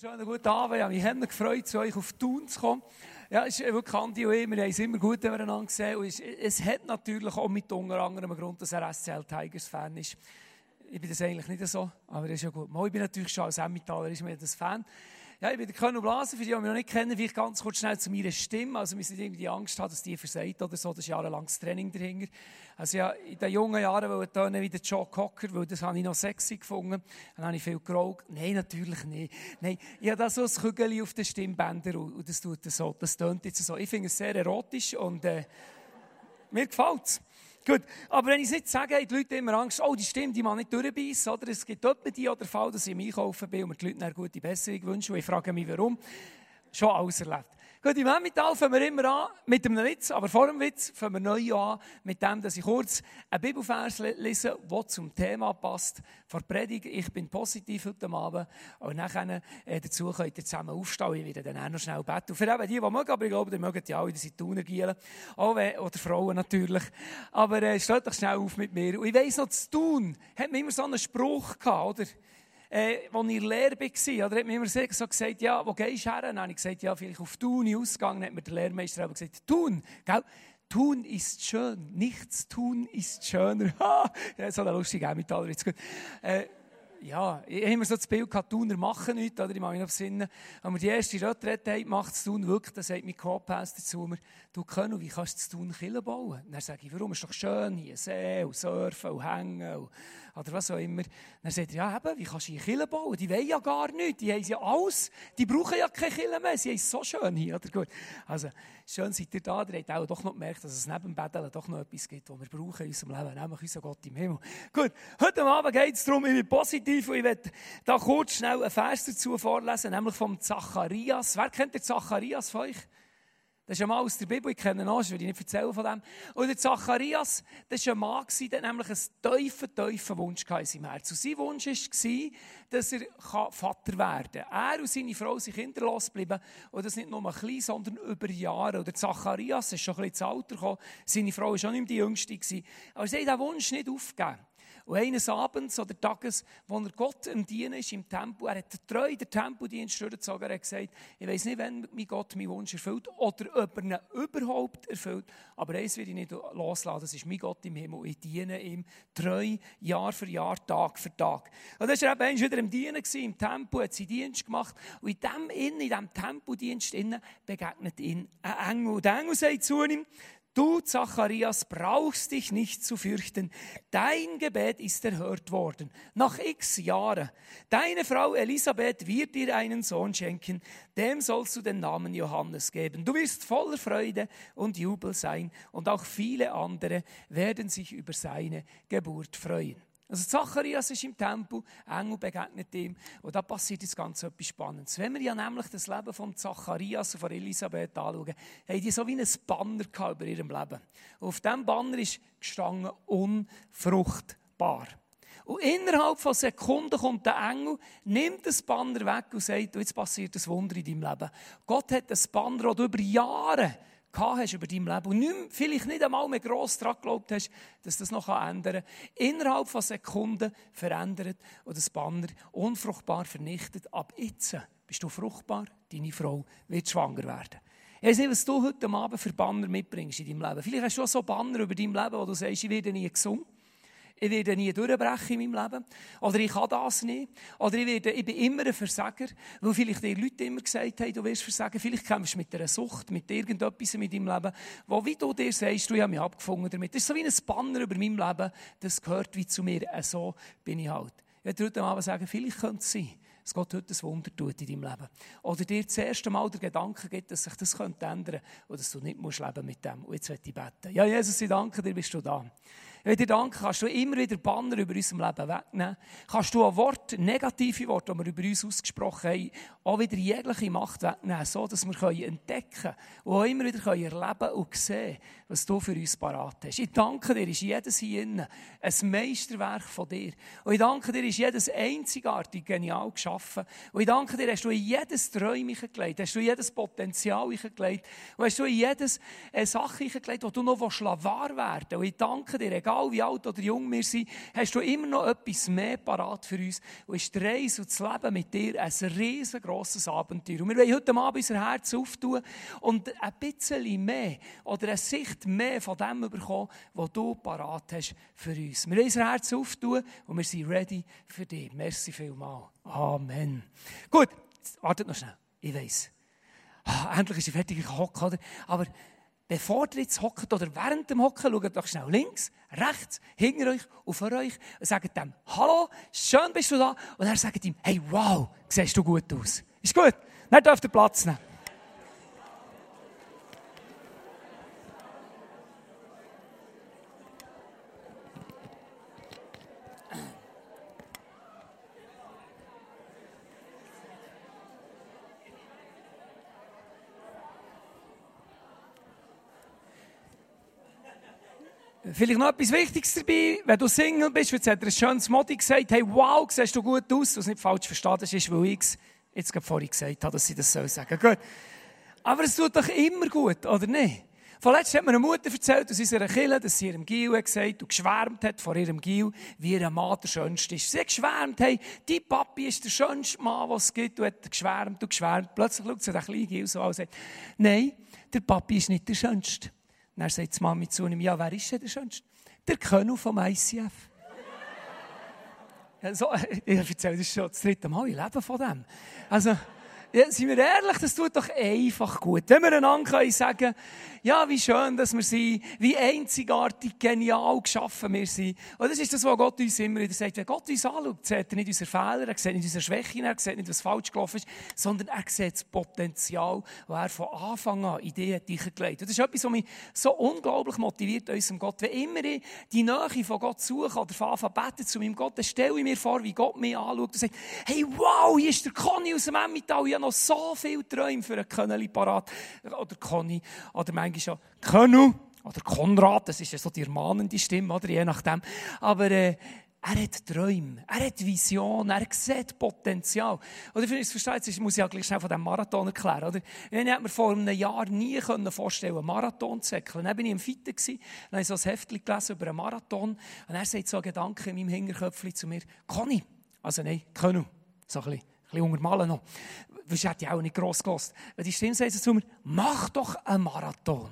Schönen guten Abend. Ich habe mich immer gefreut, zu euch auf Thun zu kommen. Ja, es ist wirklich Andi und ich, wir haben es immer gut miteinander gesehen. Und es, hat natürlich auch mit unter anderem Grund, dass er SCL Tigers Fan ist. Ich bin das eigentlich nicht so, aber das ist ja gut. Ich bin natürlich schon als Emmentaler ist mir das Fan. Ja, ich bin der Colonel Blaser, für die, die mich noch nicht kennen, vielleicht ganz kurz schnell zu meiner Stimme. Also wir nicht irgendwie Angst haben, dass die versagt oder so. Das ist jahrelanges Training dahinter. Also ja, in den jungen Jahren wollte ich tönen wie der Joe Cocker, weil das habe ich noch sexy gefunden. Dann habe ich viel geraucht. Nein, natürlich nicht. Nein, ich habe da so ein Kügel auf den Stimmbändern und das tut so. Das tönt jetzt so. Ich finde es sehr erotisch und äh, mir gefällt es. Gut, aber wenn ich es nicht sage, haben die Leute immer Angst, oh, die Stimme, die man nicht durchbeissen, oder? Es gibt etwa die oder Fall, dass ich im Einkaufen bin und mir die Leute eine gute Besserung wünschen und ich frage mich, warum. Schon alles erlebt. Gut, im Emmental fangen wir immer an mit einem Witz, aber vor dem Witz fangen wir neu an mit dem, dass ich kurz einen Bibelvers lese, der zum Thema passt. Vor Predigt, ich bin positiv heute Abend. Und nachher äh, dazu könnt ihr zusammen aufstehen. Ich dann auch noch schnell beten. Und für eben die, die mögen, aber ich glaube, die mögen ja alle, die sind gielen. Oder Frauen natürlich. Aber äh, steht doch schnell auf mit mir. Und ich weiss noch, zu tun, hat mir immer so einen Spruch gehabt, oder? Äh, als ich in Lehre war, oder hat mir immer so gesagt, ja, wo gehst du her? dann habe ich gesagt, ja, vielleicht auf Thun ausgegangen. Dann hat mir der Lehrmeister aber gesagt, Thun, gell? Tun ist schön, nichts tun ist schöner. ja, so ein lustiger Emmentaler, jetzt gut. Äh, ja, ich habe immer so das Bild gehabt, Thuner machen nichts, oder? Ich mache mich noch besinnen. Als wir die erste Retrette gemacht zu tun, wirklich, dann sagt mein Co-Pastor zu mir, du Könno, wie kannst du zu tun Kille bauen? Dann sage ich, warum? ist doch schön hier, See und Surfen und Hängen und oder was auch immer. Dann sagt er, ja eben, wie kannst du hier Kille bauen? Die wollen ja gar nichts, die haben ja alles, die brauchen ja keine Kille mehr, sie haben so schön hier, oder gut. Also, schön seid ihr da, ihr habt auch doch noch gemerkt, dass es neben dem Betteln doch noch etwas gibt, was wir brauchen in unserem Leben, nämlich unseren Gott im Himmel. Gut, heute Abend geht es darum, ich bin positiv und ich werde da kurz schnell einen Vers dazu vorlesen, nämlich vom Zacharias. Wer kennt den Zacharias von euch? Das ist ein Mann aus der Bibel, ich kenne ihn noch, das will ich nicht erzählen von dem. Und der Zacharias, das war ein Mann, der nämlich einen tiefen, tiefen Wunsch in seinem Herzen. Und sein Wunsch war, dass er Vater werden kann. Er und seine Frau sind kinderlos geblieben. Und das nicht nur ein klein, sondern über Jahre. Und der Zacharias ist schon ein bisschen ins Alter gekommen. Seine Frau war schon nicht mehr die Jüngste. Aber sie haben diesen Wunsch nicht aufgegeben. Und eines Abends oder Tages, wo er Gott im Dienen ist im Tempel, er hat treu den Tempeldienst durchgezogen, er hat gesagt, ich weiß nicht, wenn mein Gott meinen Wunsch erfüllt oder ob er ihn überhaupt erfüllt, aber eins will ich nicht loslassen, das ist mein Gott im Himmel, ich diene ihm treu, Jahr für Jahr, Tag für Tag. Und dann war er eben wieder im Dienen, im Tempel, hat seinen Dienst gemacht und in dem, in diesem Tempeldienst begegnet ihn ein Engel. Und der Engel sagt zu ihm, Du, Zacharias, brauchst dich nicht zu fürchten. Dein Gebet ist erhört worden. Nach x Jahren. Deine Frau Elisabeth wird dir einen Sohn schenken. Dem sollst du den Namen Johannes geben. Du wirst voller Freude und Jubel sein. Und auch viele andere werden sich über seine Geburt freuen. Also Zacharias ist im Tempel, Engel begegnet ihm und da passiert jetzt ganz etwas Spannendes. Wenn wir ja nämlich das Leben von Zacharias und von Elisabeth anschauen, haben die so wie ein Banner über ihrem Leben. Und auf diesem Banner ist gestanden, unfruchtbar. Und innerhalb von Sekunden kommt der Engel, nimmt das Banner weg und sagt, jetzt passiert ein Wunder in deinem Leben. Gott hat das Banner, das du über Jahre hast über dein Leben und nicht, vielleicht nicht einmal mehr gross daran geglaubt hast, dass das noch ändern kann, innerhalb von Sekunden verändert und das Banner unfruchtbar vernichtet. Ab jetzt bist du fruchtbar, deine Frau wird schwanger werden. Ich weiß nicht, was du heute Abend für Banner mitbringst in deinem Leben. Vielleicht hast du auch so Banner über dein Leben, wo du sagst, ich werde nie gesund ich werde nie durchbrechen in meinem Leben. Oder ich kann das nicht. Oder ich, werde, ich bin immer ein Versager, weil vielleicht die Leute immer gesagt haben, du wirst versagen. Vielleicht kämpfst du mit einer Sucht, mit irgendetwas in deinem Leben, wo wie du dir sagst, du hast mich abgefunden damit. Das ist so wie ein Banner über meinem Leben, das gehört wie zu mir. Äh, so bin ich halt. Ich werde heute Abend sagen, vielleicht könnte es sein, dass Gott heute ein Wunder tut in deinem Leben. Oder dir das erste Mal der Gedanke gibt, dass sich das könnte ändern könnte und dass du nicht musst leben mit dem. Und jetzt möchte ich beten. Ja, Jesus, ich danke dir, bist du da. Ich dir danken, kannst du immer wieder Banner über unserem Leben wegnehmen. Kannst du ein Wort, negative Worte, die wir über uns ausgesprochen haben, auch wieder jegliche Macht wegnehmen, so dass wir entdecken können und auch immer wieder erleben und sehen, was du für uns parat hast. Ich danke dir, ist jedes hier innen ein Meisterwerk von dir. Und ich danke dir, ist jedes einzigartig genial geschaffen. Und ich danke dir, hast du in jedes Träume gelegt, hast du in jedes Potenzial gelegt hast du in jedes eine Sache gelegt, wo du noch wahr werden willst. Und ich danke dir, egal egal wie alt oder jung wir sind, hast du immer noch etwas mehr parat für uns. Und ist die Reise und das Leben mit dir ein riesengroßes Abenteuer. Und wir wollen heute Abend unser Herz auftun und ein bisschen mehr oder eine Sicht mehr von dem bekommen, was du parat hast für uns. Wir wollen unser Herz auftun und wir sind ready für dich. Merci vielmals. Amen. Gut, wartet noch schnell. Ich weiß. Ah, endlich ist sie fertig gehockt, oder? Aber bevor ihr jetzt hockt oder während dem Hocken, schaut doch schnell links, rechts, hinter euch und vor euch und sagt dem, hallo, schön bist du da. Und er sagt ihm, hey, wow, siehst du gut aus. Ist gut? Dann dürft ihr Platz nehmen. Vielleicht noch etwas Wichtiges dabei, wenn du Single bist, jetzt hat er ein schönes Modi gesagt, hey, wow, siehst du gut aus, was nicht falsch verstanden ist, weil ich es jetzt gerade vorhin gesagt habe, dass sie das soll sagen. Gut. Aber es tut doch immer gut, oder nicht? Vorletzt hat mir eine Mutter erzählt aus unserer Kille, dass sie ihrem Gil gesagt und geschwärmt hat vor ihrem Gil, wie ihr Mann der schönste ist. Sie hat geschwärmt, hey, die Papi ist der schönste Mann, was es gibt, und hat geschwärmt und geschwärmt. Plötzlich schaut sie den kleinen Gil so an und sagt, nein, der Papi ist nicht der schönste. Dann sagt die Mami zu ihm, ja, wer ist denn der Schönste? Der König vom ICF. ja, so, ich erzähle das schon das dritte Mal, ich lebe von dem. Also, ja, sind wir ehrlich, das tut doch einfach gut. Wenn wir einander können sagen ja, wie schön, dass wir sind, wie einzigartig, genial geschaffen wir sind. Und das ist das, was Gott uns immer wieder sagt. Wenn Gott uns anschaut, sieht er nicht unsere Fehler, er sieht nicht unsere Schwächen, er sieht nicht, was falsch gelaufen ist, sondern er sieht das Potenzial, das er von Anfang an in dich gelegt hat. Das ist etwas, was mich so unglaublich motiviert, unserem Gott. Wenn immer die Nähe von Gott suche oder von Anfang bete zu meinem Gott, dann stelle ich mir vor, wie Gott mich anschaut und sagt, hey, wow, hier ist der Conny aus dem Emmental, habe noch so viele Träume für ein Köneli parat. Oder Conny, oder manchmal schon Könnu, oder Konrad, das ist ja so die ermahnende Stimme, oder je nachdem. Aber äh, er hat Träume, er hat Vision, er sieht Potenzial. Oder für uns versteht, das muss ich ja gleich schnell von diesem Marathon erklären. Oder? Ich hätte mir vor einem Jahr nie vorstellen einen Marathon zu säckeln. Dann war ich im Fitten, dann habe ich so ein Heftchen gelesen über einen Marathon. Und er sagt so ein Gedanke in meinem Hinterköpfchen zu mir, Conny, also nein, Könnu, so ein bisschen, ein bisschen untermalen noch das hätte ich auch nicht gross gelost. Die Stimme sagt zu mir, mach doch einen Marathon.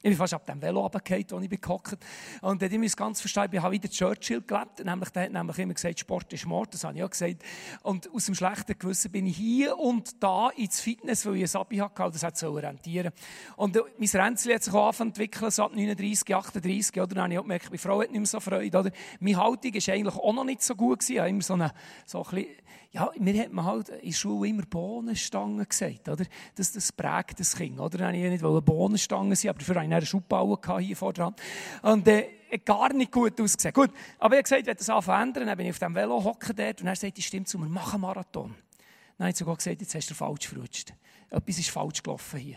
Ich bin fast ab dem Velo runtergefallen, wo ich gehockt Und dann muss ganz verstehen, ich habe wieder Churchill gelebt. Nämlich, der hat nämlich immer gesagt, Sport ist Mord. Das habe ich auch gesagt. Und aus dem schlechten Gewissen bin ich hier und da ins Fitness, weil ich ein Abi hatte. Das hat so rentieren. Und mein Ränzchen hat sich auch angefangen zu entwickeln, so ab 39, 38. Oder? Dann habe ich auch gemerkt, meine Frau hat nicht mehr so Freude. Oder? Meine Haltung war eigentlich auch noch nicht so gut. Gewesen. Ich habe immer so, eine, so ein bisschen ja, mir hat man halt in der Schule immer Bohnenstangen gesagt, oder? Das, das prägt das Kind, oder? Dann ich nicht Bohnenstangen sein, aber dafür hatte ich einen Schubbauen hier vor dran. Und, äh, gar nicht gut ausgesehen. Gut, aber ich habe gesagt, werde das anfangen dann bin ich auf dem Velo hocken dort und er sagt, stimmt zu mir, mach einen Marathon. Dann habe ich sogar gesagt, jetzt hast du falsch verrutscht. Etwas ist falsch gelaufen hier.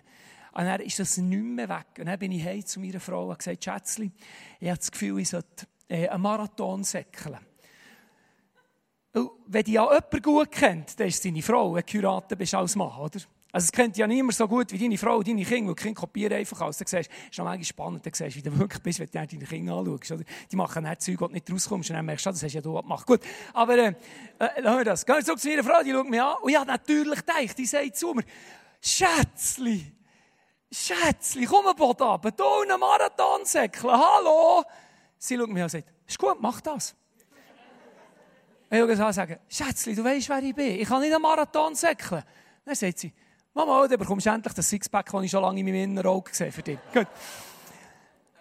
Und dann ist das nicht mehr weg. Und dann bin ich heim zu meiner Frau und gesagt, Schätzli, ich habe das Gefühl, ich sollte äh, einen Marathon säckeln. Wenn dich ja jemand gut kennt, dann ist es deine Frau, wenn du geheiratet bist als Mann, oder? Also es kennt ja niemand so gut wie deine Frau und deine Kinder, weil die Kinder kopieren einfach alles. Dann siehst du, ist noch manchmal spannend, dann siehst du, wie du wirklich bist, wenn du deine Kinder anschaust. Oder? Die machen dann Zeug, und nicht rauskommst und dann merkst du, das hast ja du gemacht. Gut, aber äh, äh, lassen wir das. Wir zurück zu meiner Frau, die schaut mich an und ja, natürlich gedacht, die sagt zu mir, Schätzli, Schätzli, komm mal Boden runter, du einen Marathon säckeln, hallo. Sie schaut mich an und sagt, ist gut, mach das. Ich würde sagen, Schätzli, du weißt, wer ich bin. Ich kann nicht einen Marathon säckeln. Dann sagt sie, Mama, dann bekommst du endlich das Sixpack, das ich schon lange in meinem inneren Auge gesehen für dich. Gut.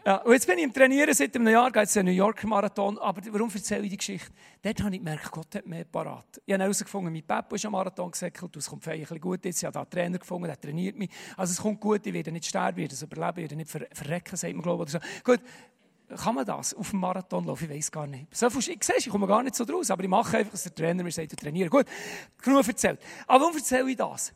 Ja, und jetzt bin ich im Trainieren, seit einem Jahr geht es einen New York Marathon. Aber warum erzähle ich die Geschichte? Dort habe ich gemerkt, Gott hat mehr parat. Ich habe herausgefunden, mein Papa ist am Marathon gesäckelt, es kommt vielleicht gut jetzt. Ich habe da einen Trainer gefunden, der trainiert mich. Also es kommt gut, ich werde nicht sterben, ich werde es überleben, ich werde nicht verrecken, sagt man, glaube ich. Gut, kann man das auf dem Marathon laufen? Ich weiß gar nicht. So viel, ich sehe, ich komme gar nicht so draus, aber ich mache einfach, dass der Trainer mir sagt, du trainieren. Gut, genug erzählt. Aber warum erzähle ich das?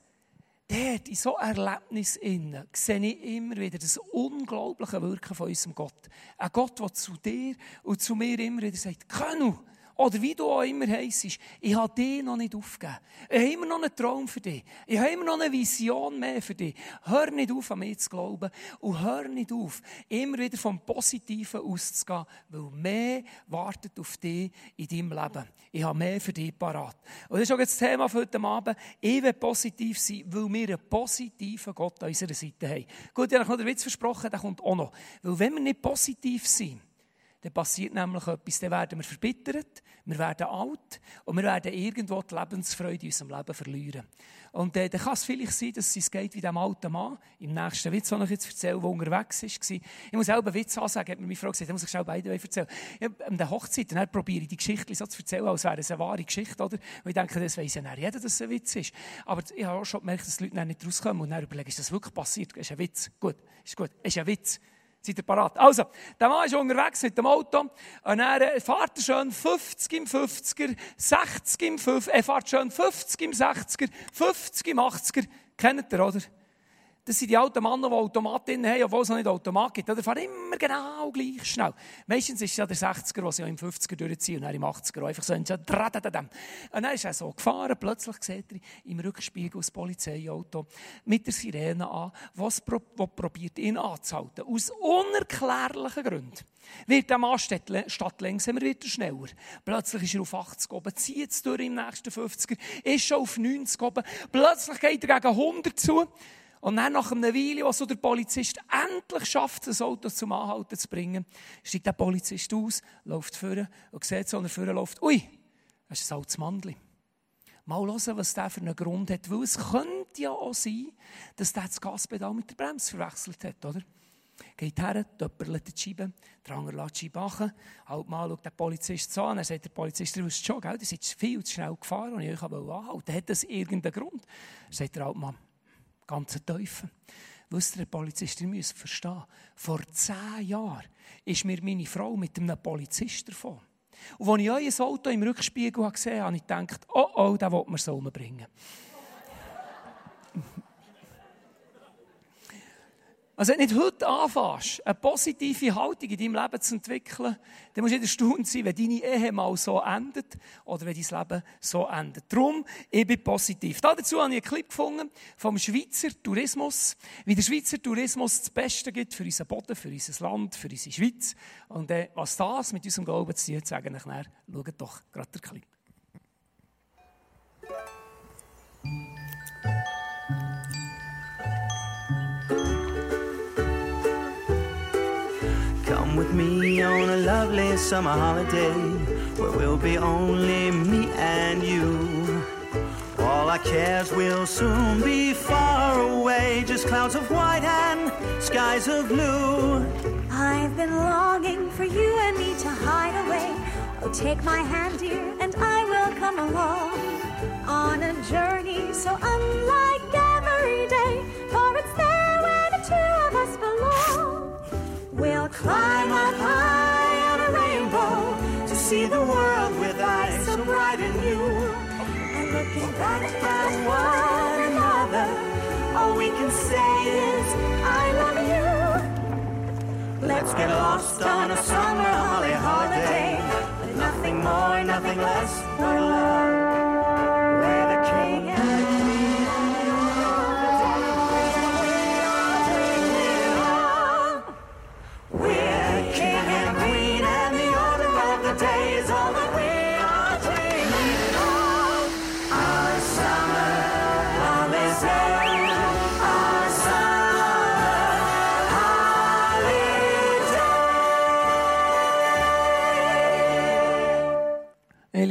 Dort, in so Erlebnissen, sehe ich immer wieder das unglaubliche Wirken von unserem Gott. Ein Gott, der zu dir und zu mir immer wieder sagt, Könnu, oder wie du auch immer heisst, ich habe dich noch nicht aufgegeben. Ich habe immer noch einen Traum für dich. Ich habe immer noch eine Vision mehr für dich. Hör nicht auf, an mich zu glauben und hör nicht auf, immer wieder vom Positiven auszugehen, weil mehr wartet auf dich in deinem Leben. Ich habe mehr für dich parat. Und das ist auch das Thema für heute Abend. Ich will positiv sein, weil wir einen positiven Gott an unserer Seite haben. Gut, ich habe noch den Witz versprochen, der kommt auch noch. Weil wenn wir nicht positiv sind, dann passiert nämlich etwas. Dann werden wir verbittert, wir werden alt und wir werden irgendwo die Lebensfreude in unserem Leben verlieren. Und äh, dann kann es vielleicht sein, dass es geht wie dem alten Mann, im nächsten Witz, den ich jetzt erzähle, der unterwegs war. Ich muss selber einen Witz ansagen, hat mir meine Frau gesagt, ich muss ich schnell beide erzählen. Ja, an der Hochzeit, dann probiere ich die Geschichte so zu erzählen, als wäre es eine wahre Geschichte, oder? Und ich denke, das weiss ja nicht jeder, dass es ein Witz ist. Aber ich habe auch schon gemerkt, dass die Leute nicht rauskommen und dann überlegen, ist das wirklich passiert? Ist ein Witz? Gut, ist gut, ist ein Witz. Seid ihr parat? Also, der Mann ist unterwegs mit dem Auto und er fährt schön 50 im 50er, 60 im 50er, er fährt schön 50 im 60er, 50 im 80er. Kennt ihr, oder? Das sind die alten Männer, die Automatinnen haben, obwohl es noch nicht Automat gibt. Die fahren immer genau gleich schnell. Meistens ist es ja der 60er, der sie ja im 50er durchziehen und dann im 80er einfach so. Und dann ist er so gefahren. Plötzlich sieht er im Rückspiegel das Polizeiauto mit der Sirene an, was pro probiert, ihn anzuhalten. Aus unerklärlichen Gründen wird der Mann statt, statt langsamer wird er schneller. Plötzlich ist er auf 80 oben, zieht es durch im nächsten 50er, ist schon auf 90 oben. Plötzlich geht er gegen 100 zu. Und dann nach einer Weile, wo so der Polizist endlich schafft, das Auto zum Anhalten zu bringen, steigt der Polizist aus, läuft vorne und sieht so, er vorne läuft, ui, das ist ein altes Mandli. Mal hören, was der für einen Grund hat. Weil es könnte ja auch sein, dass der das Gaspedal mit der Bremse verwechselt hat, oder? Geht her, töpperlet die Scheibe, der andere lässt die Scheibe machen. Halt mal schaut der Polizist so an. Er sagt, der Polizist, du wisst schon, gell, du seid viel zu schnell gefahren und ich wollte anhalten. Hat das irgendeinen Grund? Er sagt der Altmann, ganzen Teufel. Wisst ihr, Polizist, ihr müsst verstehen, vor zehn Jahren ist mir meine Frau mit einem Polizist davon. Und als ich euer Auto im Rückspiegel gesehen habe, habe ich gedacht, oh oh, den will man so umbringen. Also, wenn du nicht heute anfängst, eine positive Haltung in deinem Leben zu entwickeln, dann musst du nicht erstaunt sein, wenn deine Ehe mal so endet oder wenn dein Leben so endet. Darum, ich bin positiv. Dazu habe ich einen Clip gefunden vom Schweizer Tourismus, wie der Schweizer Tourismus das Beste gibt für unseren Boden, für unser Land, für unsere Schweiz. Und äh, was das mit unserem Glauben zu tun hat, sage ich nachher. Schaut doch gerade den Clip. Lovely summer holiday where we'll be only me and you. All our cares will soon be far away, just clouds of white and skies of blue. I've been longing for you and me to hide away. Oh, take my hand, dear, and I will come along on a journey so unlike every day, for it's there where the two of us belong. We'll climb see the world with eyes so bright and new. And looking back at one another, all we can say is, I love you. Let's get lost on a summer holiday. Nothing more, nothing less, but love.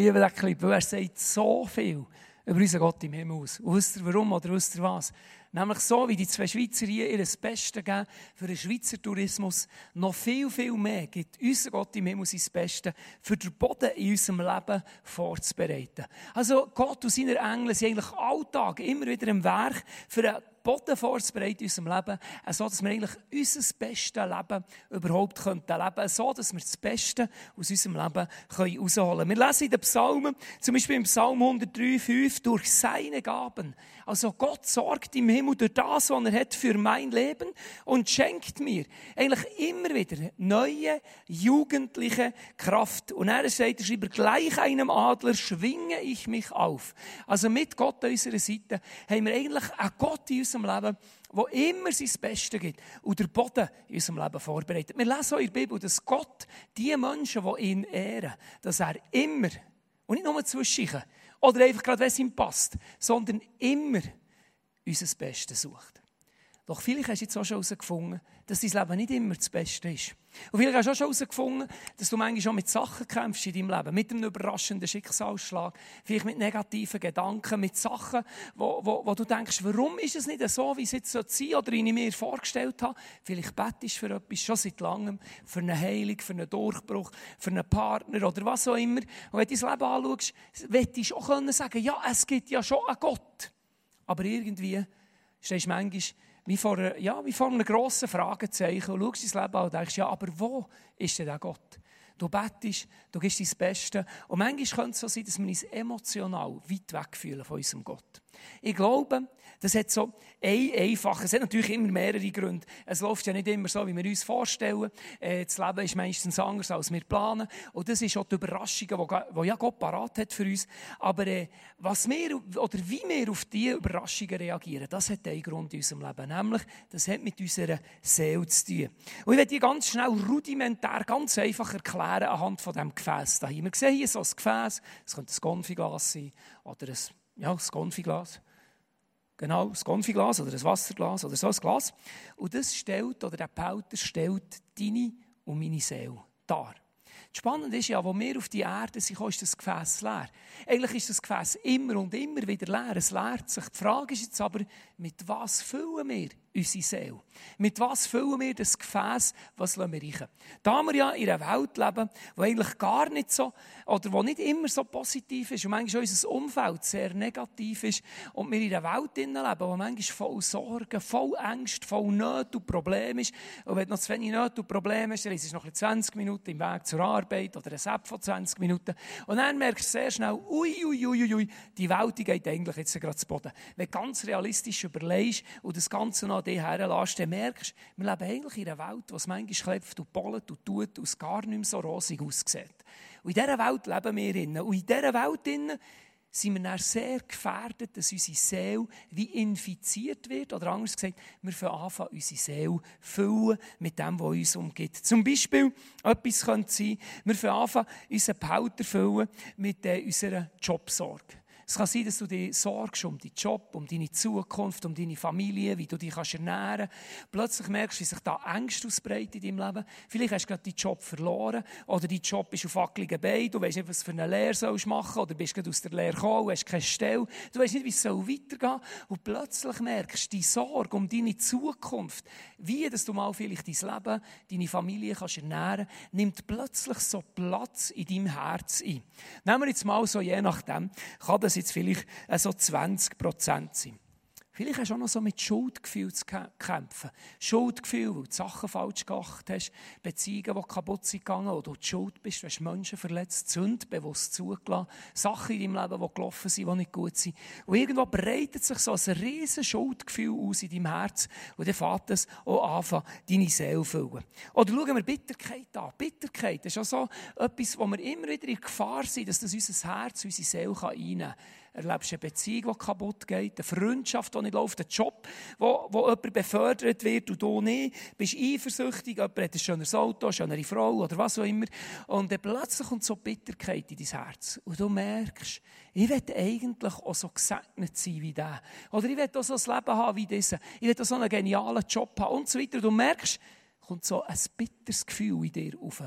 Liebe den Clip, weil er sagt so viel über unseren Gott im Himmel aus. Wisst ihr warum oder wisst ihr was? Nämlich so, wie die zwei Schweizer hier ihr Beste geben für den Schweizer Tourismus, noch viel, viel mehr gibt unser Gott im Himmel sein Bestes für den Boden in unserem Leben vorzubereiten. Also Gott und seine Engel sind eigentlich alltag immer wieder im Werk für einen Boden vorzubereiten in unserem Leben, so dass wir eigentlich unser bestes Leben überhaupt leben könnten. So, dass wir das Beste aus unserem Leben herausholen können. Wir lesen in den Psalmen, zum Beispiel im Psalm 103, 5, durch seine Gaben. Also Gott sorgt im Himmel durch das, was er hat für mein Leben und schenkt mir eigentlich immer wieder neue, jugendliche Kraft. Und er sagt, er schreibt, gleich einem Adler schwinge ich mich auf. Also mit Gott an unserer Seite haben wir eigentlich einen Gott in unserem Leben, der immer sein Bestes gibt und der Boden in unserem Leben vorbereitet. Wir lesen auch in der Bibel, dass Gott die Menschen, die ihn ehren, dass er immer, und nicht nur zwischen oder einfach gerade, wenn es ihm passt, sondern immer unser Bestes sucht. Doch vielleicht hast du jetzt auch schon herausgefunden, dass dein Leben nicht immer das Beste ist. Und vielleicht hast du auch schon herausgefunden, dass du manchmal schon mit Sachen kämpfst in deinem Leben. Mit einem überraschenden Schicksalsschlag. Vielleicht mit negativen Gedanken, mit Sachen, wo, wo, wo du denkst, warum ist es nicht so, wie es jetzt sein soll oder wie ich mir vorgestellt habe. Vielleicht bettest du für etwas schon seit langem. Für eine Heilung, für einen Durchbruch, für einen Partner oder was auch immer. Und wenn du dein Leben anschaust, willst du auch sagen, ja, es gibt ja schon einen Gott. Aber irgendwie stehst du manchmal wie vor, ja, wie vor einem grossen Fragezeichen und schaust dein Leben an und denkst, ja, aber wo ist denn der Gott? Du bettest, du gibst dein Bestes. Und manchmal könnte es so sein, dass wir uns emotional weit weg fühlen von unserem Gott. Ich glaube, das hat so ein einfaches, es hat natürlich immer mehrere Gründe. Es läuft ja nicht immer so, wie wir uns vorstellen. Äh, das Leben ist meistens anders, als wir planen. Und das ist auch die Überraschung, die ja Gott parat hat für uns. Aber äh, was wir, oder wie wir auf diese Überraschungen reagieren, das hat einen Grund in unserem Leben. Nämlich, das hat mit unserer Seele zu tun. Und ich werde die ganz schnell rudimentär, ganz einfach erklären anhand von diesem Gefäß hier. Wir sehen hier so ein Gefäß, es könnte ein Konfiglas sein oder ein ja, das Konfiglas. Genau, das Konfiglas oder das Wasserglas oder so ein Glas. Und das stellt, oder der Pauter stellt deine und meine Seele dar. Das Spannende ist ja, wo wir auf die Erde sind, ist das Gefäß leer. Eigentlich ist das Gefäß immer und immer wieder leer. Es leert sich. Die Frage ist jetzt aber, mit was füllen wir unsere Seele? Mit was füllen wir das Gefäß, was wir reichen? Da wir ja in einer Welt leben, die eigentlich gar nicht so, oder die nicht immer so positiv ist und manchmal unser Umfeld sehr negativ ist und wir in einer Welt leben, die manchmal voll Sorgen, voll Ängste, voll Nöte und Probleme ist. Und wenn du noch zu wenig Nöte und Probleme hast, dann ist es noch 20 Minuten im Weg zur Arbeit oder ein Sepp von 20 Minuten. Und dann merkst du sehr schnell, ui, ui, ui, ui, die Welt geht eigentlich jetzt gerade zu Boden. Wenn du ganz realistisch überlegst und das Ganze noch dich herlässt, dann merkst du, wir leben eigentlich in einer Welt, die manchmal klebt und bollet und tut und es gar nicht mehr so rosig aussieht. Und in dieser Welt leben wir innen. Und in dieser Welt innen sind wir dann sehr gefährdet, dass unsere Seele wie infiziert wird. Oder anders gesagt, wir fangen an, unsere Seele füllen mit dem, was uns umgibt. Zum Beispiel, etwas könnte sein, wir fangen an, unseren Pauter füllen mit äh, unserer Jobsorge. Es kann sein, dass du dich sorgst um deinen Job, um deine Zukunft, um deine Familie, wie du dich ernähren kannst. Plötzlich merkst du, wie sich da Ängste ausbreiten in deinem Leben. Vielleicht hast du gerade deinen Job verloren oder dein Job ist auf wackeligen Beinen. Du weißt nicht, was für eine Lehre sollst machen oder bist gerade aus der Lehre gekommen, hast keine Stelle. Du weißt nicht, wie es weitergehen soll. Und plötzlich merkst du die Sorge um deine Zukunft, wie dass du mal vielleicht dein Leben, deine Familie kannst ernähren nimmt plötzlich so Platz in deinem Herz ein. Nehmen wir jetzt mal so, je nachdem, kann das jetzt vielleicht so 20 Prozent sein. Vielleicht hast du auch noch so mit Schuldgefühl zu kämpfen. Schuldgefühl, weil du Sachen falsch gemacht hast, Beziehungen, die kaputt sind gegangen, oder du die Schuld bist, du hast Menschen verletzt, Sünd bewusst zugelassen, Sachen in deinem Leben, die gelaufen sind, die nicht gut sind. Und irgendwo breitet sich so ein riesiges Schuldgefühl aus in deinem Herz und dann fängt es auch an, deine Seele zu füllen. Oder schauen wir Bitterkeit an. Bitterkeit ist auch so etwas, wo wir immer wieder in Gefahr sind, dass das unser Herz, unsere Seele einnehmen kann erlebst eine Beziehung, die kaputt geht, eine Freundschaft, die nicht läuft, einen Job, wo, wo jemand befördert wird und du nicht, bist eifersüchtig, jemand hat ein schönes Auto, eine schönere Frau oder was auch immer. Und dann plötzlich kommt so Bitterkeit in dein Herz. Und du merkst, ich will eigentlich auch so gesegnet sein wie der. Oder ich will auch so ein Leben haben wie dieser. Ich will auch so einen genialen Job haben und so weiter. Und du merkst, kommt so ein bitteres Gefühl in dir auf.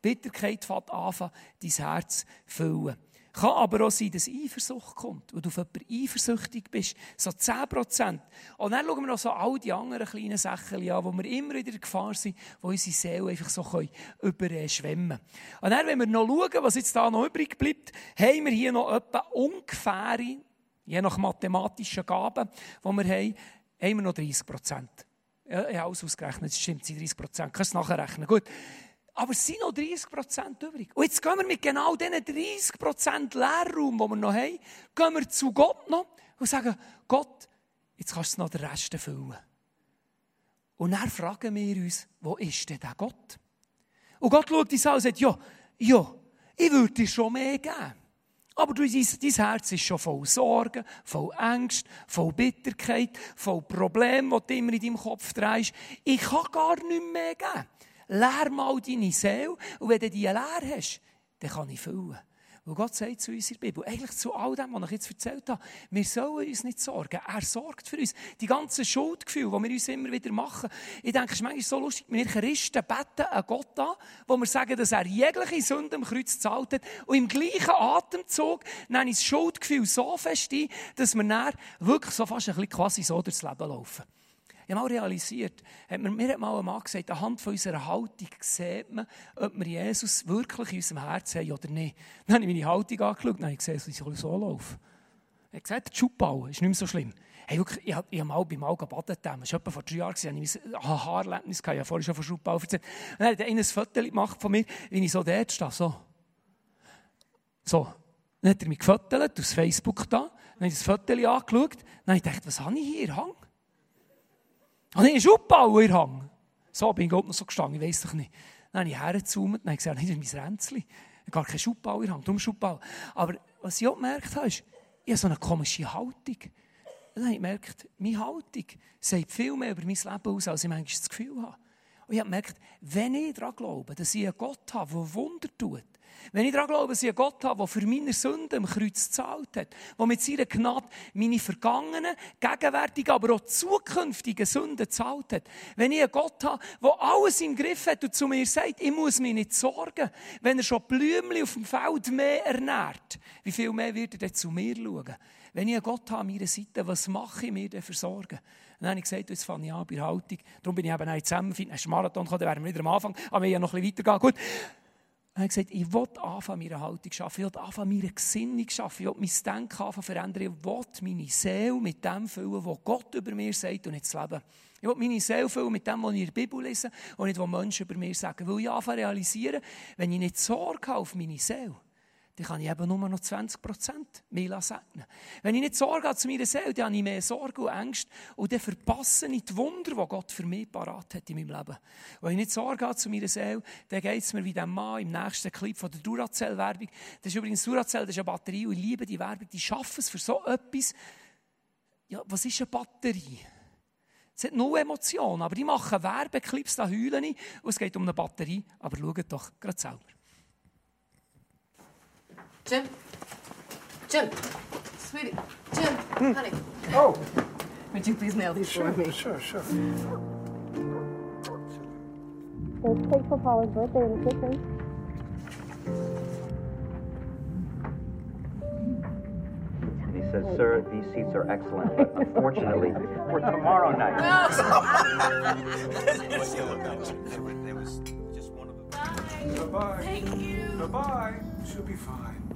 Bitterkeit fängt an, dein Herz zu füllen. Kann aber auch sein, dass Eifersucht kommt, wo du auf jemanden eifersüchtig bist. So 10 Prozent. Und dann schauen wir noch so all die anderen kleinen Sachen an, wo wir immer wieder in Gefahr sind, wo unsere Seele einfach so überschwemmen können. Und dann, wenn wir noch schauen, was jetzt da noch übrig bleibt, haben wir hier noch etwa ungefähr, je nach mathematischen Gaben, die wir haben, haben wir noch 30 Prozent. Ja, ich habe alles ausgerechnet, es stimmt, 30 Prozent. Kannst du nachrechnen. Gut. Aber es sind noch 30 Prozent übrig. Und jetzt gehen wir mit genau diesen 30 Prozent Leerraum, den wir noch haben, gehen wir zu Gott noch und sagen, Gott, jetzt kannst du noch den Rest erfüllen. Und dann fragen wir uns, wo ist denn der Gott? Und Gott schaut uns an und sagt, ja, ja, ich würde dir schon mehr geben. Aber du, dein, Herz ist schon voll Sorgen, voll Angst, voll Bitterkeit, voll Probleme, die du immer in deinem Kopf drehst. Ich kann gar nicht mehr geben. Leer mal deine Seele und wenn du die leer hast, dann kann ich füllen. Weil Gott sagt zu uns in der Bibel, eigentlich zu all dem, was ich jetzt erzählt habe, wir sollen uns nicht sorgen. Er sorgt für uns. Die ganzen Schuldgefühle, die wir uns immer wieder machen. Ich denke, es ist manchmal so lustig, wir Christen beten einen Gott an, wo wir sagen, dass er jegliche Sünde am Kreuz gezahlt hat. Und im gleichen Atemzug nehmen das Schuldgefühl so fest ein, dass wir dann wirklich so fast ein bisschen quasi so durchs Leben laufen. Ich habe mal realisiert, hat mir, mir hat mal ein Mann gesagt, anhand von unserer Haltung sieht man, ob wir Jesus wirklich in unserem Herzen haben oder nicht. Dann habe ich meine Haltung angeschaut und habe gesehen, dass ich so laufe. Er hat gesagt, der Schubbauen ist nicht mehr so schlimm. Hey, wirklich, ich habe ich hab mal bei mal gebadet, das war etwa vor drei Jahren, ich hatte ein Haarerlebnis, ich habe vorhin schon von Schubbauen erzählt. Dann hat er ein Foto gemacht von mir, wie ich so dort stehe, so. So. Dann hat er mich gefotolt, aus Facebook da, dann habe ich das Foto angeschaut, dann habe ich gedacht, was habe ich hier, Hang? Habe ich einen Schubbauen in Hang? So bin ich noch so gestanden, ich weiß doch nicht. Dann habe ich hergezoomt und habe gesagt, das ist mein Ränzchen. Ich habe gar keinen Schubbauen in Hang, darum Schubbauen. Aber was ich auch gemerkt habe, ist, ich habe so eine komische Haltung. dann habe ich gemerkt, meine Haltung sagt viel mehr über mein Leben aus, als ich manchmal das Gefühl habe. Und ich habe gemerkt, wenn ich daran glaube, dass ich einen Gott habe, der Wunder tut, wenn ich daran glaube, dass ich einen Gott habe, der für meine Sünden am Kreuz gezahlt hat, der mit seiner Gnade meine vergangenen, gegenwärtigen, aber auch zukünftigen Sünden gezahlt hat. Wenn ich einen Gott habe, der alles im Griff hat und zu mir sagt, ich muss mich nicht sorgen, wenn er schon Blümchen auf dem Feld mehr ernährt, wie viel mehr wird er dann zu mir schauen? Wenn ich einen Gott habe an meiner Seite, was mache ich mir denn für Sorgen? Dann habe ich gesagt, jetzt fange ich an bei der Haltung. Darum bin ich eben auch zusammen, ein Marathon, dann werden wir wieder am Anfang, aber wir ja noch ein bisschen weitergehen. Gut. Er hat gesagt, ich will anfangen, meine Haltung zu schaffen. Ich will anfangen, meine Gesinnung zu schaffen. Ich will mein Denken anfangen verändern. Ich will meine Seele mit dem füllen, was Gott über mir sagt und nicht das Leben. Ich will meine Seele füllen mit dem, was ich in der Bibel lese und nicht, was Menschen über mir sagen. Weil ich anfange realisieren, wenn ich nicht Sorge habe auf meine Seele, dann kann ich eben nur noch 20 Prozent mehr segnen. Wenn ich nicht Sorge habe zu meiner Seele, dann habe ich mehr Sorge und Ängste und dann verpasse ich die Wunder, die Gott für mich parat hat in meinem Leben. Wenn ich nicht Sorge habe zu meiner Seele, dann geht es mir wie dem Mann im nächsten Clip von der Duracell-Werbung. Das ist übrigens Duracell, das ist eine Batterie und ich liebe die Werbung. Die schaffen es für so etwas. Ja, was ist eine Batterie? Es hat null Emotionen, aber die machen Werbeclips, da heulen ich und es geht um eine Batterie. Aber schaut doch gerade selber. Jim? Jim? Sweetie? Jim? Hmm. Honey? Oh, Would you please nail these for me? sure, sure. There's cake for Paula's birthday in the kitchen. He says, sir, these seats are excellent, but unfortunately, for tomorrow night. Bye-bye. Thank you. Bye-bye. She'll be fine.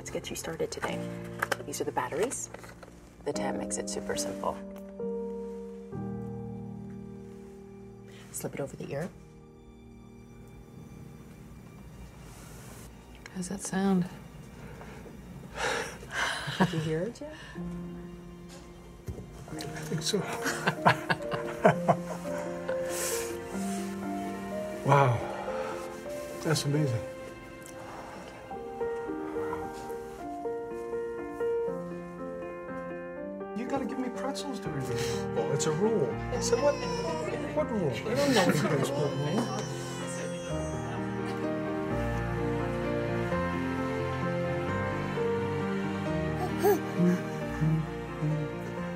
let's get you started today. These are the batteries. The tab makes it super simple. Slip it over the ear. How's that sound? Did you hear it yet? I think so. wow. That's amazing. What rule? I don't know rule.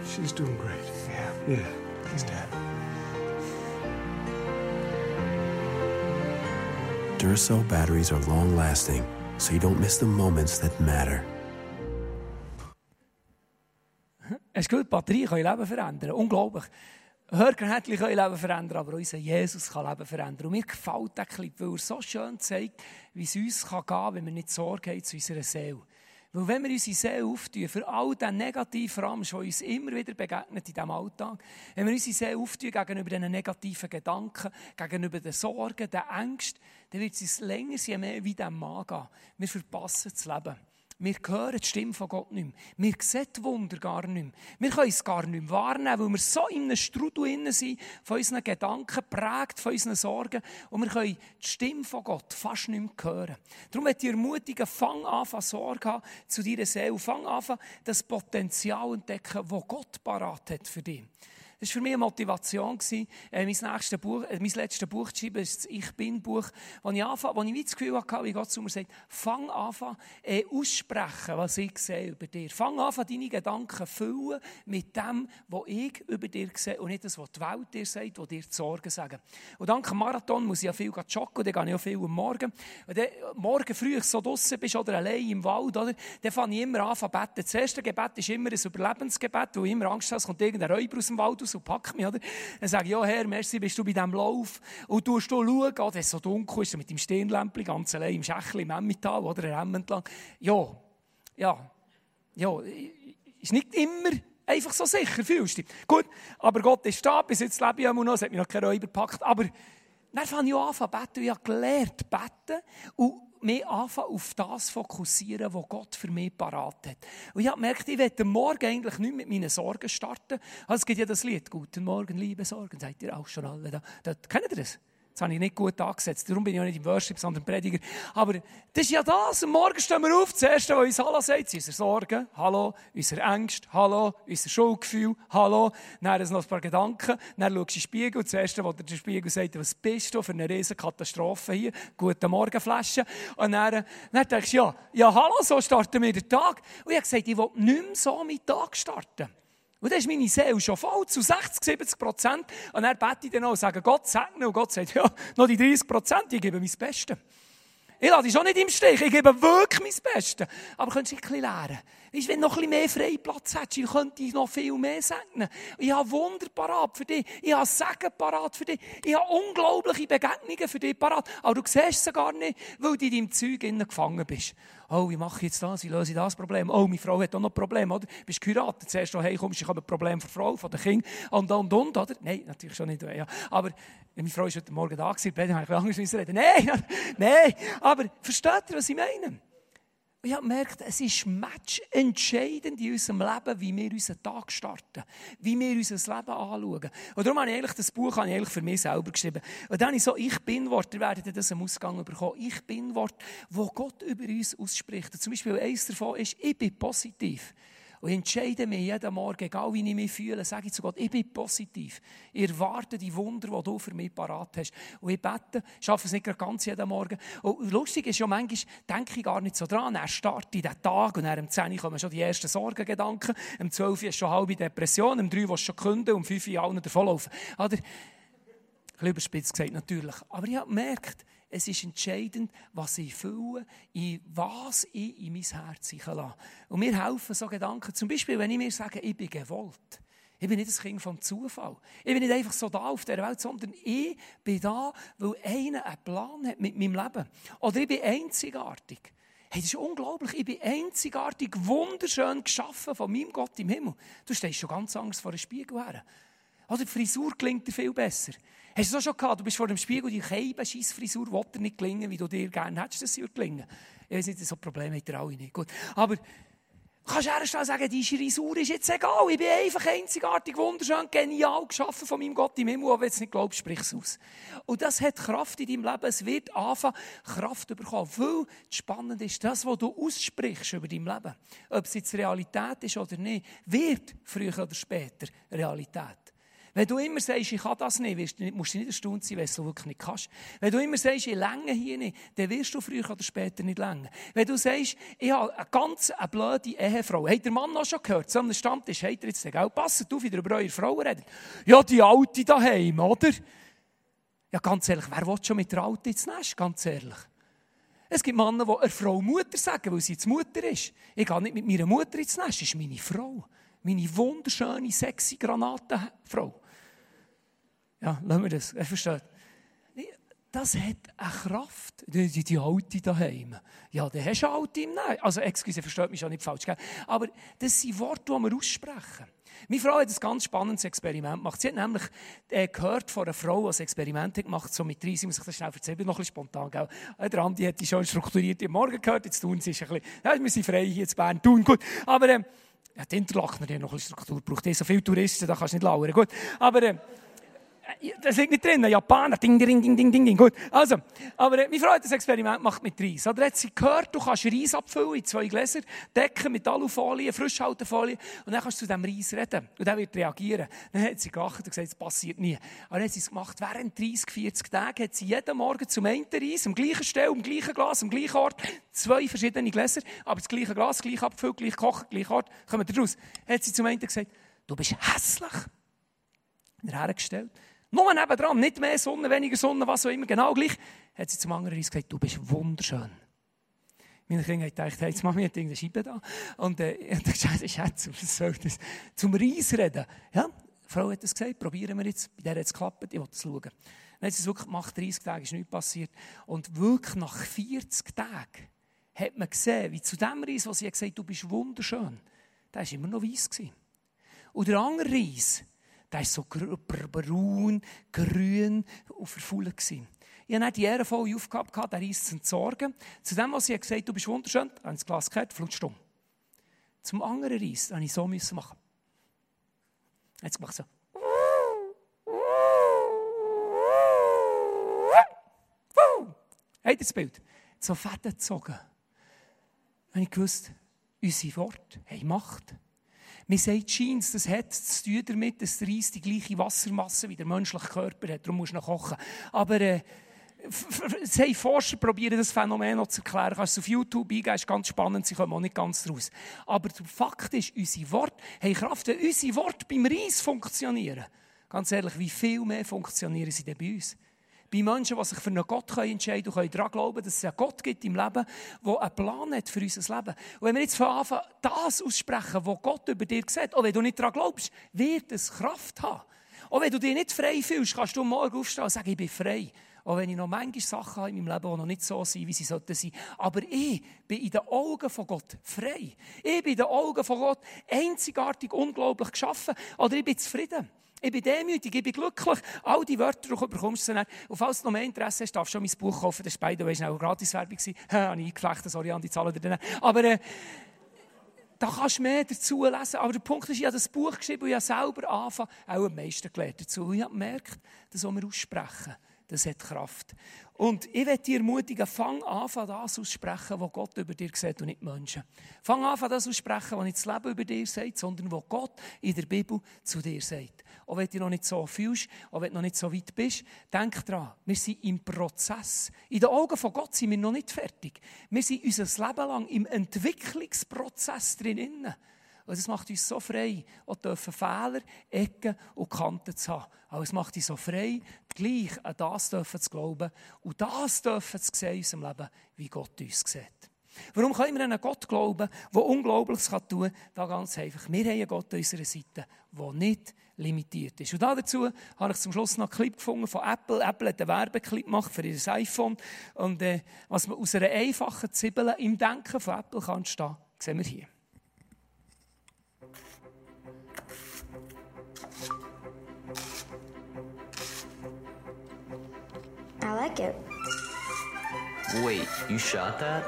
She's doing great. Yeah. Yeah. He's dead. Duracell batteries are long lasting, so you don't miss the moments that matter. Hast du gehört, Batterien können Leben verändern. Unglaublich. Hörgeräte können Leben verändern, aber unser Jesus kann Leben verändern. Und mir gefällt der Clip, weil er so schön zeigt, wie es uns gehen kann, wenn wir nicht Sorge haben zu unserer Seele. Weil wenn wir unsere Seele auftun, für all den negativen Ramsch, der uns immer wieder begegnet in diesem Alltag, wenn wir unsere Seele auftun gegenüber diesen negativen Gedanken, gegenüber den Sorgen, den Ängsten, dann wird es uns länger, je mehr wie dem Mann gehen. Wir verpassen das Leben. Wir hören die Stimme von Gott nicht mehr. Wir sehen die Wunder gar nicht mehr. Wir können es gar nicht mehr wahrnehmen, weil wir so in einem Strudel sind, von unseren Gedanken, prägt von unseren Sorgen. Und wir können die Stimme von Gott fast nicht mehr hören. Darum möchte ich ermutigen, fang an, Sorge zu deiner Seele. Fang an, das Potenzial entdecken, das Gott parat hat für dich. Das war für mich eine Motivation. Äh, mein, nächstes Buch, äh, mein letztes Buch zu schreiben das Ich Bin-Buch, wo ich, anfange, wo ich das Gefühl hatte, wie Gott zu mir sagt, fang an, äh, aussprechen, was ich sehe über dir. Fang an, deine Gedanken füllen mit dem, was ich über dir sehe und nicht das, was die Welt dir sagt, was dir die Sorgen sagen. Und dank dem Marathon muss ich ja viel joggen, dann gehe ich auch viel am Morgen. Und dann, morgen früh, so draußen bist oder allein im Wald, oder, dann fange ich immer an zu beten. Das erste Gebet ist immer ein Überlebensgebet, wo ich immer Angst habe, es kommt irgendein Räuber aus dem Wald raus und packt mich, oder? Dann sage ich, ja Herr, merci, bist du bei diesem Lauf. Und du schauen, oh, wenn es so dunkel ist, mit dem Stirnlämpchen ganz allein im Schächli, im Emmental, oder, Remm entlang. Ja, ja, ja, ist nicht immer einfach so sicher, fühlst du dich. Gut, aber Gott ist da, bis jetzt lebe ich noch, es hat mich noch kein Räuber gepackt, aber dann fange ich an zu beten, ich habe gelernt beten und mehr anfangen, auf das fokussieren, was Gott für mich parat hat. Und ich habe gemerkt, ich werde morgen eigentlich nicht mit meinen Sorgen starten. Also es gibt ja das Lied, Guten Morgen, liebe Sorgen, seid ihr auch schon alle da kennt ihr das? Das habe ich nicht gut angesetzt. Darum bin ich auch nicht im Worship, sondern Prediger. Aber das ist ja das. Am Morgen stehen wir auf. Das Erste, was uns Hallo sagt, sind unsere Sorgen. Hallo. Unsere Ängste. Hallo. Unser Schuldgefühl. Hallo. Dann noch ein paar Gedanken. Dann schaust du in den Spiegel. Das Erste, was der Spiegel sagt, was bist du für eine riesige Katastrophe hier? Guten Morgen, Flasche. Und dann, dann denkst du, ja, ja, hallo, so starten wir den Tag. Und ich habe gesagt, ich will nicht mehr so meinen Tag starten. Und dann ist meine Seele schon voll, zu 60, 70 Prozent. Und dann bete ich dann auch und sage, Gott segne. Und Gott sagt, ja, noch die 30 Prozent, ich gebe mein Bestes. Ich lasse dich schon nicht im Stich, ich gebe wirklich mein Bestes. Aber könntest du ein bisschen lernen? Weißt, wenn du noch ein bisschen mehr Freiplatz hättest, könnte ich noch viel mehr segnen. Ich habe Wunder parat für dich. Ich habe Segen parat für dich. Ich habe unglaubliche Begegnungen für dich parat. Aber du siehst sie gar nicht, weil du in deinem Zeug gefangen bist. Oh, wie mache ich jetzt das? Wie löse ich das Problem? Oh, meine Frau hat auch noch ein Problem, oder? Du bist geheiratet, zuerst noch heimkommst, ich habe ein Problem von der Frau, von den Kindern und, und, und, oder? Nein, natürlich schon nicht. Ja. Aber meine Frau ist heute Morgen da gewesen, bei habe ich anders reden. Nein, nein. Aber versteht ihr, was ich meine? Ich habe gemerkt, es ist matchentscheidend in unserem Leben, wie wir unseren Tag starten, wie wir unser Leben anschauen. Und darum habe ich eigentlich das Buch habe ich eigentlich für mich selber geschrieben. Und dann habe ich so, ich bin Wort, ihr werdet das am Ausgang bekommen, ich bin Wort, wo Gott über uns ausspricht. Und zum Beispiel eines davon ist, ich bin positiv. Und ich entscheide mich jeden Morgen, egal wie ich mich fühle, sage ich zu Gott, ich bin positiv. Ich erwarte die Wunder, die du für mich parat hast. Und ich bete, schaffe es nicht ganz jeden Morgen. Und lustig ist ja, manchmal denke ich gar nicht so dran. Er startet den Tag und dann um 10 Uhr kommen schon die ersten Sorgengedanken. Um 12 Uhr ist schon halbe Depression, um 3 Uhr schon künden, um 5 Uhr allen davonlaufen. Oder? Ein bisschen überspitzt gesagt natürlich. Aber ich habe gemerkt, es ist entscheidend, was ich fühle, in was ich in mein Herz lasse. Und mir helfen so Gedanken, zum Beispiel, wenn ich mir sage, ich bin gewollt. Ich bin nicht das Kind vom Zufall. Ich bin nicht einfach so da auf der Welt, sondern ich bin da, weil einer einen Plan hat mit meinem Leben. Oder ich bin einzigartig. Hey, das ist unglaublich. Ich bin einzigartig, wunderschön geschaffen von meinem Gott im Himmel. Du stehst schon ganz anders vor einem Spiegel her. Oder die Frisur klingt dir viel besser. Hast du das schon gehabt? Du bist vor dem Spiegel, die Keibe, Frisur, will dir nicht gelingen, wie du dir gerne hättest, dass sie gelingen Ich weiß nicht, so Probleme hat ihr alle nicht. Gut. Aber kannst du herstellen sagen, die Frisur ist jetzt egal. Ich bin einfach einzigartig, wunderschön, genial geschaffen von meinem Gott im Himmel. Aber wenn du es nicht glaubst, sprich es aus. Und das hat Kraft in deinem Leben. Es wird anfangen, Kraft zu bekommen. Weil das Spannende ist, das, was du aussprichst über dein Leben, ob es jetzt Realität ist oder nicht, wird früher oder später Realität. Wenn du immer sagst, ich kann das nicht, musst du nicht erstaunt sein, wenn du es wirklich nicht kannst. Wenn du immer sagst, ich länge hier nicht, dann wirst du früher oder später nicht länger. Wenn du sagst, ich habe eine ganz eine blöde Ehefrau. Hat der Mann noch schon gehört? So einem Stammtisch, hat er jetzt den Passet auf, wie über eure Frau redet. Ja, die Alte daheim, oder? Ja, ganz ehrlich, wer will schon mit der Alte ins Nest? Ganz ehrlich. Es gibt Männer, die einer Frau Mutter sagen, weil sie jetzt Mutter ist. Ich gehe nicht mit meiner Mutter ins Nest, das ist meine Frau. Meine wunderschöne, sexy Granatenfrau. Ja, lassen wir das. Er versteht. Das hat eine Kraft. Die, die, die Alte daheim. Ja, dann hast du Alte im Nein. Also, excuse, versteht mich schon nicht falsch. Gell? Aber das sind Worte, die wir aussprechen. Meine Frau hat ein ganz spannendes Experiment gemacht. Sie hat nämlich äh, gehört von einer Frau, die ein Experiment hat gemacht so mit 30, ich muss ich das schnell erzählen, noch ein spontan. Gell? Äh, Der Andi hat die schon strukturiert am Morgen gehört, jetzt tun sie es ein bisschen, ja, wir sind frei hier in Bern, tun, gut. Aber, ähm, ja, die Interlaken haben noch ein bisschen Struktur, braucht eh so viele Touristen, da kannst du nicht lauern, gut. Aber, ähm, das liegt nicht drin, Japaner, ding, ding, ding, ding, ding, ding, gut. Also, aber äh, meine Frau hat das Experiment gemacht mit Reis. Oder hat sie gehört, du kannst Reis abfüllen in zwei Gläser, decken mit Alufolie, Frischhaltefolie, und dann kannst du zu diesem Reis reden. Und der wird reagieren. Dann hat sie gelacht und gesagt, es passiert nie. Aber dann hat sie es gemacht, während 30, 40 Tagen hat sie jeden Morgen zum einen Reis, am gleichen Stelle, am gleichen Glas, am gleichen Ort, zwei verschiedene Gläser, aber das gleiche Glas, gleich abgefüllt, gleich gekocht, gleich Ort, kommen da raus. Hat sie zum einen gesagt, du bist hässlich. Er hergestellt. Nur nebendran, nicht mehr Sonne, weniger Sonne, was auch immer, genau gleich, hat sie zum anderen Reis gesagt, du bist wunderschön. Meine Kinder haben gedacht, hey, jetzt machen wir irgendeine Scheibe da. Und äh, ich dachte, Scheiße, Schatz, was soll das? Zum Reis reden. Ja, die Frau hat das gesagt, probieren wir jetzt. Bei der hat es geklappt, ich will das schauen. Dann hat sie es wirklich gemacht, 30 Tage ist nichts passiert. Und wirklich nach 40 Tagen hat man gesehen, wie zu dem Reis, wo sie gesagt hat, du bist wunderschön, der war immer noch weiss. Gewesen. Und der andere Reis, der war so braun, grün und verfault. Ich hatte die ehrenvolle Aufgabe, gehabt, den Reis zu entsorgen. Zu dem, was sie gesagt hat, du bist wunderschön, habe ich das Glas gehört, um. Zum anderen Reis musste ich so machen. Jetzt gemacht so. Habt ihr das Bild? So Fäden gezogen. Wenn ich gewusst, unsere Worte haben Macht. Man sagt, Jeans, das hat zu tun damit, dass der Reis die gleiche Wassermasse wie der menschliche Körper hat. Darum musst du noch kochen. Aber äh, es haben Forscher probieren, das Phänomen noch zu erklären. Kannst du auf YouTube eingeben, ist ganz spannend, sie kommen auch nicht ganz raus. Aber der Fakt ist, unsere Worte haben Kraft, wenn unsere Worte beim Reis funktionieren. Ganz ehrlich, wie viel mehr funktionieren sie denn bei uns? Bei Menschen, die sich für einen Gott entscheiden können und daran glauben, dass es einen Gott gibt im Leben, der einen Plan hat für unser Leben. Und wenn wir jetzt von Anfang das aussprechen, was Gott über dir sieht, auch wenn du nicht daran glaubst, wird es Kraft haben. Auch wenn du dich nicht frei fühlst, kannst du morgen aufstehen und sagen, ich bin frei. Auch wenn ich noch manche Sachen habe in meinem Leben, die noch nicht so sind, wie sie sollten sein. Aber ich bin in den Augen von Gott frei. Ich bin in den Augen von Gott einzigartig, unglaublich geschaffen. Oder ich bin zufrieden. Ich bin demütig, ich bin glücklich. All die Wörter du bekommst dann. Und falls du noch mehr Interesse hast, darfst du schon mein Buch kaufen. Das war beide, das war eine Gratiswerbung. Ha, habe ich eingeflechten, sorry, an die Zahlen dir. Aber äh, da kannst du mehr dazu lesen. Aber der Punkt ist, ich habe das Buch geschrieben und ich habe selber angefangen, auch am meisten gelernt dazu. Und ich habe gemerkt, das, was wir aussprechen, das hat Kraft. Und ich werde dich ermutigen, fang an, das aussprechen, was Gott über dir sieht und nicht Menschen. Fang an, das aussprechen, was nicht das Leben über dir sagt, sondern was Gott in der Bibel zu dir sagt. Auch wenn du noch nicht so fühlst, auch wenn du noch nicht so weit bist, denk dran, wir sind im Prozess. In den Augen von Gott sind wir noch nicht fertig. Wir sind unser Leben lang im Entwicklungsprozess drin. Und es macht uns so frei, auch dürfen Fehler, Ecken und Kanten zu haben. Aber es macht uns so frei, gleich an das dürfen zu glauben und das dürfen zu sehen in unserem Leben, wie Gott uns sieht. Warum können wir an einen Gott glauben, der Unglaubliches tun kann? Da ganz einfach. Wir haben einen Gott an unserer Seite, der nicht limitiert ist. Und dazu habe ich zum Schluss noch einen Clip gefunden von Apple. Apple hat einen Werbeclip gemacht für ihr iPhone. Und äh, was man aus einer einfachen Zwiebel im Denken von Apple kann entstehen, sehen wir hier. I like it. Wait, you shot that?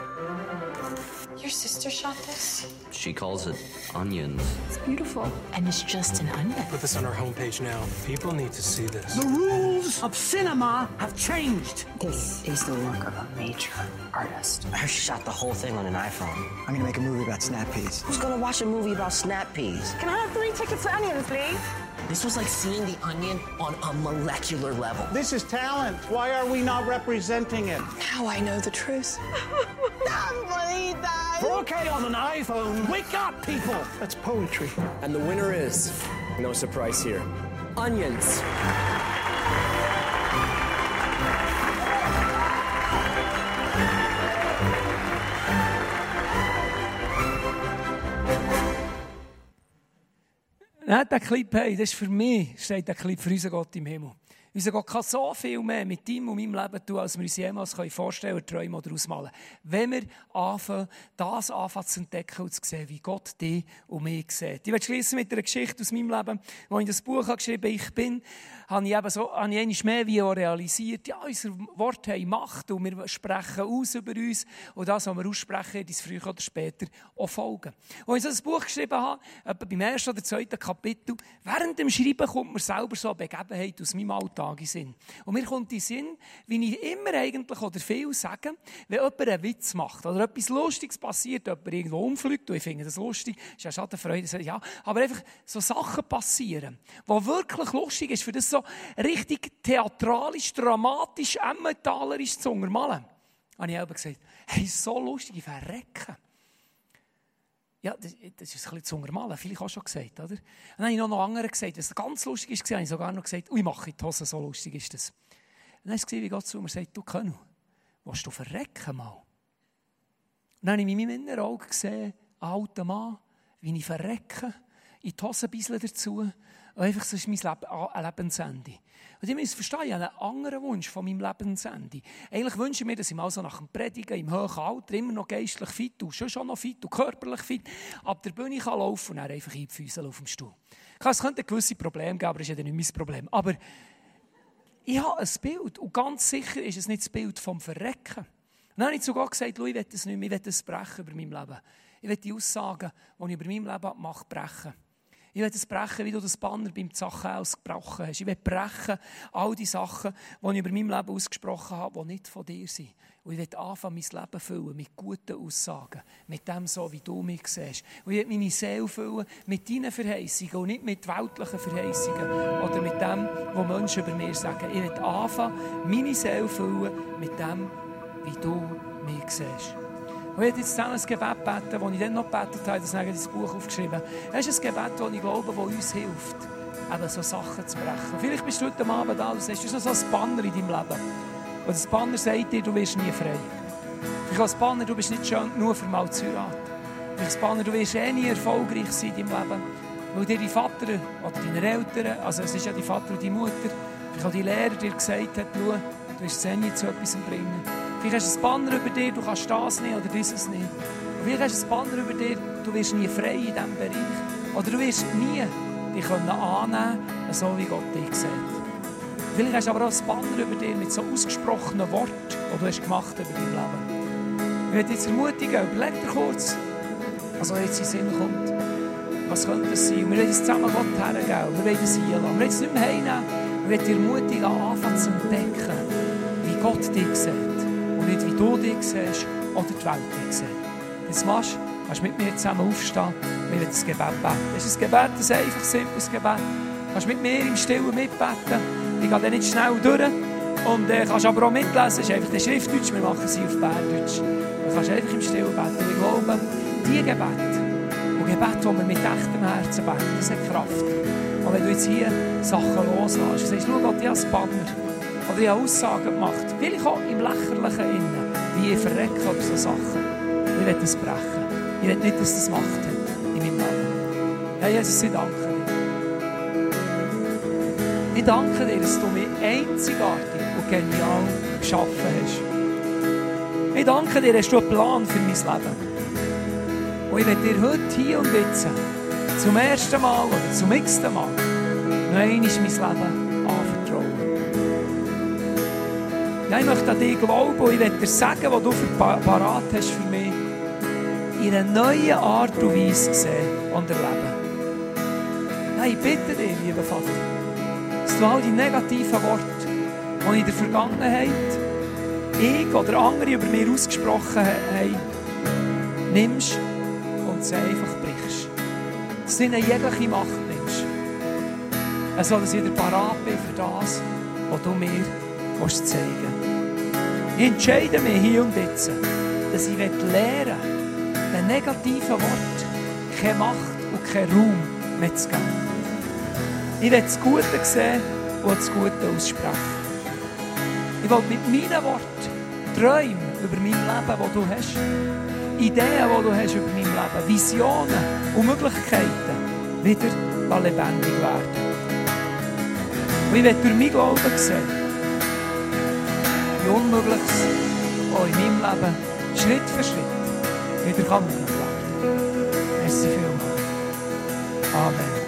Your sister shot this? She calls it onions. It's beautiful. And it's just an onion. Put this on our homepage now. People need to see this. The rules of cinema have changed. This is the work of a major artist. I shot the whole thing on an iPhone. I'm gonna make a movie about snap peas. Who's gonna watch a movie about snap peas? Can I have three tickets to onions, please? This was like seeing the onion on a molecular level. This is talent. Why are we not representing it? Now I know the truth. 4K on an iPhone. Wake up, people. That's poetry. And the winner is, no surprise here, onions. Nein, der Clip, hey, das ist für mich, steht der Clip für unseren Gott im Himmel. Unser Gott kann so viel mehr mit deinem und meinem Leben tun, als wir uns jemals vorstellen können, träumen oder ausmalen. Wenn wir anfangen, das anfangen zu entdecken und zu sehen, wie Gott dich und mich sieht. Ich werde schließen mit einer Geschichte aus meinem Leben, wo ich das Buch geschrieben habe, ich bin, habe ich eben so, habe ich einmal mehr wie realisiert, ja, unser Wort haben Macht und wir sprechen aus über uns und das, was wir aussprechen, wird uns früher oder später auch folgen. Als ich so das Buch geschrieben habe, etwa beim ersten oder zweiten Kapitel, während dem Schreiben kommt mir selber so eine Begebenheit aus meinem Alltag in Sinn. Und mir kommt in Sinn, wie ich immer eigentlich oder viel sage, wenn jemand einen Witz macht oder etwas Lustiges passiert, jemand irgendwo umfliegt, und ich finde das lustig, ist ja Schadenfreude, ja, aber einfach so Sachen passieren, die wirklich lustig ist, für das so richtig theatralisch, dramatisch, emmentalerisch zu untermalen. Habe ich eben gesagt, hey, so lustig, ich verrecke. Ja, das, das ist ein bisschen zu untermalen, vielleicht auch schon gesagt, oder? Und dann habe ich noch, noch andere gesagt, was ganz lustig ist, habe ich sogar noch gesagt, ui, mache ich die Hose, so lustig ist das. Und dann es wie Gott zu mir sagt, du Könnu, willst du verrecken mal? Und dann habe ich in meinem inneren Auge gesehen, einen alten Mann, wie ich verrecke, in die Hose dazu, und einfach, so ist mein Leben, Lebensende. Und ich muss verstehen, ich habe einen anderen Wunsch von meinem Lebensende. Eigentlich wünsche ich mir, dass ich mal so nach dem Predigen im hohen Alter immer noch geistlich fit und schon, schon noch fit und körperlich fit ab der Bühne kann laufen und dann einfach einfüßeln auf dem Stuhl. Es könnte gewisse Probleme geben, aber das ist ja nicht mein Problem. Aber ich habe ein Bild und ganz sicher ist es nicht das Bild vom Verrecken. Und dann habe ich zu Gott gesagt, ich will das nicht mehr, ich will das brechen über mein Leben. Ich will die Aussagen, die ich über mein Leben mache, brechen. Ich will das brechen, wie du das Banner beim Zachäus gebrochen hast. Ich will brechen all die Sachen, die ich über mein Leben ausgesprochen habe, die nicht von dir sind. Und ich will anfangen, mein Leben füllen mit guten Aussagen. Mit dem so, wie du mich siehst. Und ich will meine Seele füllen mit deinen Verheißungen und nicht mit weltlichen Verheißungen. Oder mit dem, was Menschen über mir sagen. Ich will anfangen, meine Seele füllen mit dem, wie du mich siehst. Und ich werde jetzt zusammen ein Gebet beten, das ich dann noch gebetet habe, das habe ich das Buch aufgeschrieben. Es ist ein Gebet, das ich glaube, das uns hilft, eben so Sachen zu brechen. Vielleicht bist du heute Abend da und du hast noch so ein Banner in deinem Leben. Und das Banner sagt dir, du wirst nie frei. Vielleicht als Banner, du bist nicht schön nur für mal zu heiraten. Vielleicht als Banner, du wirst eh nie erfolgreich sein in deinem Leben. Weil dir dein Vater oder deine Eltern, also es ist ja dein Vater und deine Mutter, vielleicht auch die Lehrer dir gesagt hat, du wirst es nie zu etwas bringen. Vielleicht hast du ein Banner über dir, du kannst das nicht oder dieses nicht. vielleicht hast du ein Banner über dir, du wirst nie frei in diesem Bereich. Oder du wirst nie dich annehmen können, so wie Gott dich sieht. Vielleicht hast du aber auch ein Banner über dir mit so ausgesprochenen Worten, die du hast gemacht über dein Leben. Ich möchte dich ermutigen, überleg dir kurz, was jetzt in Sinn kommt. Was könnte das sein? wir wollen es zusammen Gott hergeben. Wir wollen es hier lassen. Wir wollen es nicht mehr heimnehmen. Wir wollen dich ermutigen, anfangen zu entdecken, wie Gott dich sieht und nicht wie du dich siehst oder die Welt dich sieht. Jetzt machst du, kannst mit mir zusammen aufstehen, wir werden das Gebet beten. Das ist ein Gebet, ein einfaches, simples Gebet. Du kannst mit mir im Stillen mitbeten. Ich gehe dann nicht schnell durch. Und äh, kannst aber auch mitlesen, es ist einfach der Schriftdeutsch, wir machen sie auf Berndeutsch. Du kannst einfach im Stillen beten. Und ich glaube, diese Gebete und Gebete, die wir mit echtem Herzen beten, das hat Kraft. Und wenn du jetzt hier Sachen loslässt sagst, schau Gott, ich habe ein Banner. Oder ich habe Aussagen gemacht, vielleicht auch im Lächerlichen innen, wie ich verrecke oder so Sachen. Ich will das brechen. Ich will nicht, dass das Macht hat in meinem Leben. Herr Jesus, ich danke dir. Ich danke dir, dass du mich einzigartig und genial geschaffen hast. Ich danke dir, dass du einen Plan für mein Leben. Und ich will dir heute, hier und jetzt, zum ersten Mal oder zum x-ten Mal, noch einmal mein Leben Ja, ich möchte an dich glauben und ich will dir sagen, was du für parat hast für mich, in einer neuen Art und Weise sehen und erleben. Ja, ich bitte dich, lieber Vater, dass du all die negativen Worte, die in der Vergangenheit ich oder andere über mir ausgesprochen haben, nimmst und sie einfach brichst. Dass du ihnen jegliche Macht nimmst. Also, dass ich wieder parat bin für das, was du mir willst zeigen Ich entscheide mich hier und jetzt, dass ich lernen will, den negativen Worten keine Macht und keinen Raum mehr zu geben. Ich will das Gute sehen und das Gute aussprechen. Ich will mit meinen Worten Träume über mein Leben, das du hast, Ideen, die du hast über mein Leben, Visionen und Möglichkeiten wieder lebendig werden. Und ich werde durch meinen Glauben wie Unmögliches auch in meinem Leben Schritt für Schritt wieder kann möglich werden. Merci vielmals. Amen.